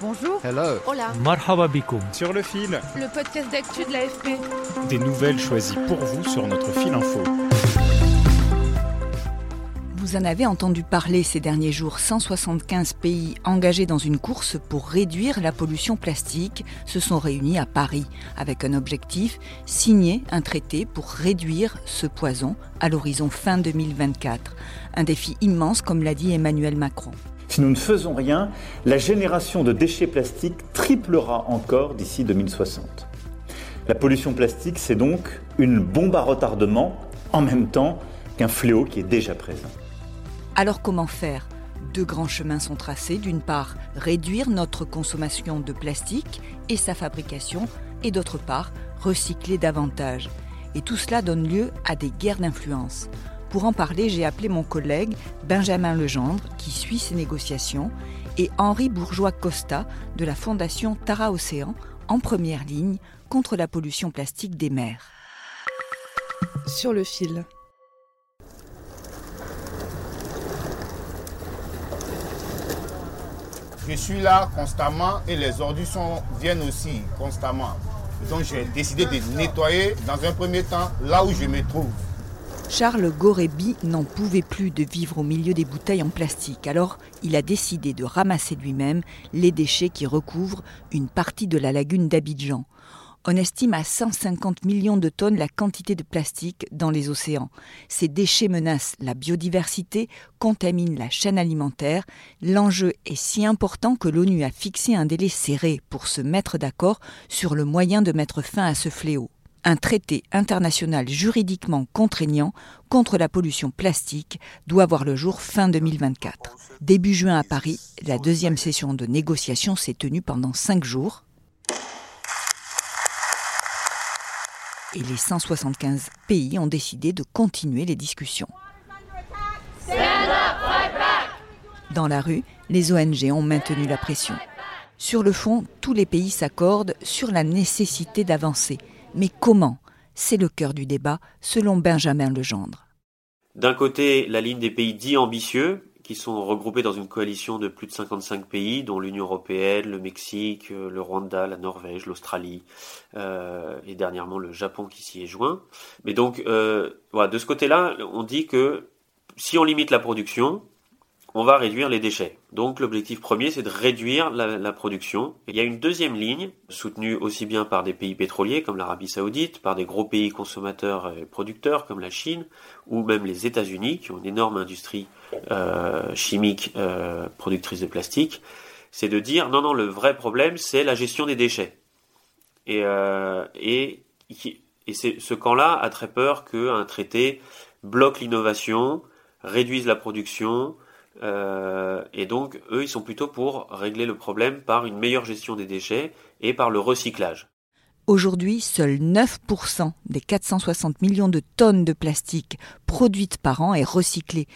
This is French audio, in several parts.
Bonjour. Hello. Hola. Marhaba bikoum. Sur le fil, Le podcast d'actu de l'AFP. des nouvelles choisies pour vous sur notre fil info. Vous en avez entendu parler ces derniers jours. 175 pays engagés dans une course pour réduire la pollution plastique se sont réunis à Paris avec un objectif signer un traité pour réduire ce poison à l'horizon fin 2024. Un défi immense, comme l'a dit Emmanuel Macron. Si nous ne faisons rien, la génération de déchets plastiques triplera encore d'ici 2060. La pollution plastique, c'est donc une bombe à retardement en même temps qu'un fléau qui est déjà présent. Alors comment faire? Deux grands chemins sont tracés. D'une part, réduire notre consommation de plastique et sa fabrication, et d'autre part, recycler davantage. Et tout cela donne lieu à des guerres d'influence. Pour en parler, j'ai appelé mon collègue Benjamin Legendre, qui suit ces négociations, et Henri Bourgeois-Costa de la Fondation Tara Océan, en première ligne contre la pollution plastique des mers. Sur le fil. Je suis là constamment et les ordures sont- viennent aussi constamment. Donc j'ai décidé de nettoyer dans un premier temps là où je me trouve. Charles Gorebi n'en pouvait plus de vivre au milieu des bouteilles en plastique, alors il a décidé de ramasser lui-même les déchets qui recouvrent une partie de la lagune d'Abidjan. On estime à 150 millions de tonnes la quantité de plastique dans les océans. Ces déchets menacent la biodiversité, contaminent la chaîne alimentaire. L'enjeu est si important que l'ONU a fixé un délai serré pour se mettre d'accord sur le moyen de mettre fin à ce fléau un traité international juridiquement contraignant contre la pollution plastique doit voir le jour fin 2024. Début juin à Paris, la deuxième session de négociation s'est tenue pendant cinq jours. Et les 175 pays ont décidé de continuer les discussions. Dans la rue, les ONG ont maintenu la pression. Sur le fond, tous les pays s'accordent sur la nécessité d'avancer. Mais comment? C'est le cœur du débat, selon Benjamin Legendre. D'un côté, la ligne des pays dits ambitieux, qui sont regroupés dans une coalition de plus de 55 pays, dont l'Union européenne, le Mexique, euh, le Rwanda, la Norvège, l'Australie, euh, et dernièrement le Japon qui s'y est joint. Mais donc, euh, de ce côté-là, on dit que si on limite la production, on va réduire les déchets. Donc l'objectif premier, c'est de réduire la, la production. Il y a une deuxième ligne, soutenue aussi bien par des pays pétroliers comme l'Arabie saoudite, par des gros pays consommateurs et producteurs comme la Chine, ou même les États-Unis, qui ont une énorme industrie euh, chimique euh, productrice de plastique, c'est de dire non, non, le vrai problème, c'est la gestion des déchets. Et, euh, et, et ce camp-là a très peur qu'un traité bloque l'innovation, réduise la production, euh, et donc, eux, ils sont plutôt pour régler le problème par une meilleure gestion des déchets et par le recyclage. Aujourd'hui, seuls 9% des 460 millions de tonnes de plastique produites par an est recyclé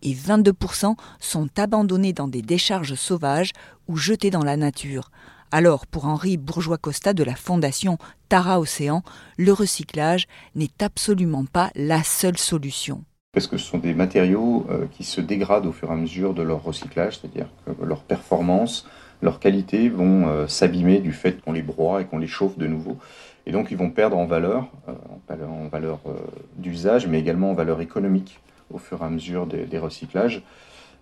et 22% sont abandonnés dans des décharges sauvages ou jetés dans la nature. Alors, pour Henri Bourgeois-Costa de la Fondation Tara Océan, le recyclage n'est absolument pas la seule solution. Parce que ce sont des matériaux euh, qui se dégradent au fur et à mesure de leur recyclage, c'est-à-dire que leur performance, leur qualité vont euh, s'abîmer du fait qu'on les broie et qu'on les chauffe de nouveau. Et donc ils vont perdre en valeur, euh, en valeur, d'usage, mais également en valeur économique au fur et à mesure des, des recyclages.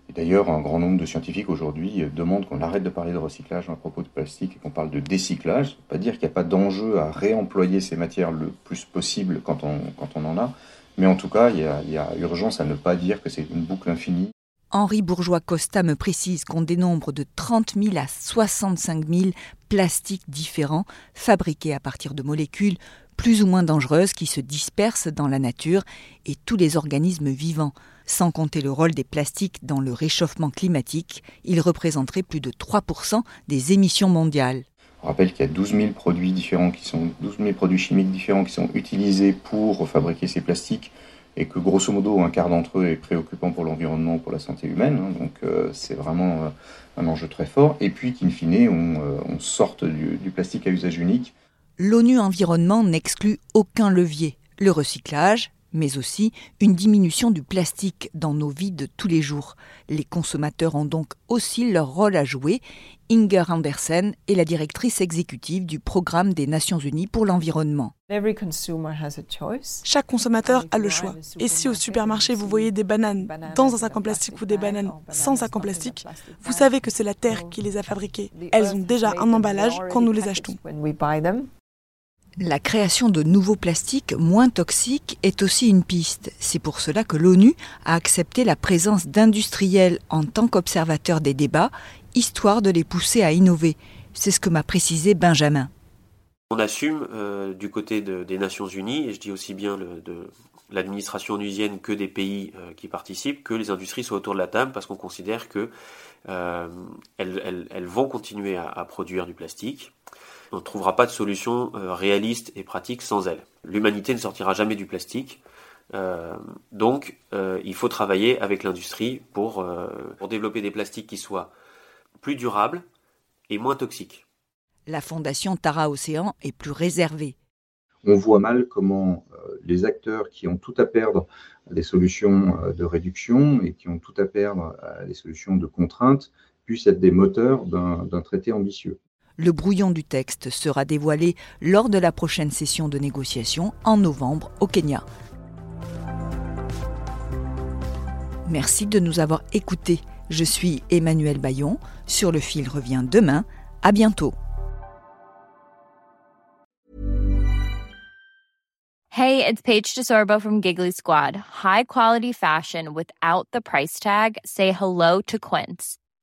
Et d'ailleurs, un grand nombre de scientifiques aujourd'hui demandent qu'on arrête de parler de recyclage à propos de plastique et qu'on parle de décyclage. Ça veut pas dire qu'il n'y a pas d'enjeu à réemployer ces matières le plus possible quand on, quand on en a. Mais en tout cas, il y, a, urgence à ne pas dire que c'est une boucle infinie. Henri Bourgeois-Costa me précise qu'on dénombre de 30 000 à 65 000 plastiques différents fabriqués à partir de molécules plus ou moins dangereuses qui se dispersent dans la nature et tous les organismes vivants. Sans compter le rôle des plastiques dans le réchauffement climatique, ils représenteraient plus de 3% des émissions mondiales. On rappelle qu'il y a 12 000 produits différents qui sont 12 000 produits chimiques différents qui sont utilisés pour fabriquer ces plastiques et que grosso modo un quart d'entre eux est préoccupant pour l'environnement, pour la santé humaine. Hein. donc euh, c'est vraiment euh, un enjeu très fort. Et puis qu'in fine on, euh, sorte du plastique à usage unique. L'ONU Environnement n'exclut aucun levier. Le recyclage, mais aussi une diminution du plastique dans nos vies de tous les jours. Les consommateurs ont donc aussi leur rôle à jouer. Inger Andersen est la directrice exécutive du programme des Nations Unies pour l'environnement. Chaque consommateur a le choix. Et si au supermarché vous voyez des bananes dans un sac en plastique ou des bananes sans sac en plastique, vous savez que c'est la Terre qui les a fabriquées. Elles ont déjà un emballage quand nous les achetons. La création de nouveaux plastiques moins toxiques est aussi une piste. C'est pour cela que l'ONU a accepté la présence d'industriels en tant qu'observateurs des débats, histoire de les pousser à innover. C'est ce que m'a précisé Benjamin. On assume euh, du côté des Nations Unies, et je dis aussi bien de l'administration onusienne que des pays euh, qui participent, que les industries soient autour de la table parce qu'on considère qu'elles euh, vont continuer à produire du plastique on ne trouvera pas de solution euh, réaliste et pratique sans elle. L'humanité ne sortira jamais du plastique. Euh, donc, euh, il faut travailler avec l'industrie pour, pour développer des plastiques qui soient plus durables et moins toxiques. La fondation Tara Océan est plus réservée. On voit mal comment les acteurs qui ont tout à perdre à des solutions de réduction et qui ont tout à perdre à des solutions de contrainte puissent être des moteurs d'un traité ambitieux. Le brouillon du texte sera dévoilé lors de la prochaine session de négociation en novembre au Kenya. Merci de nous avoir écoutés. Je suis Emmanuel Bayon. Sur le fil revient demain. À bientôt. Hey, it's Paige DeSorbo from Giggly Squad. High quality fashion without the price tag. Say hello to Quince.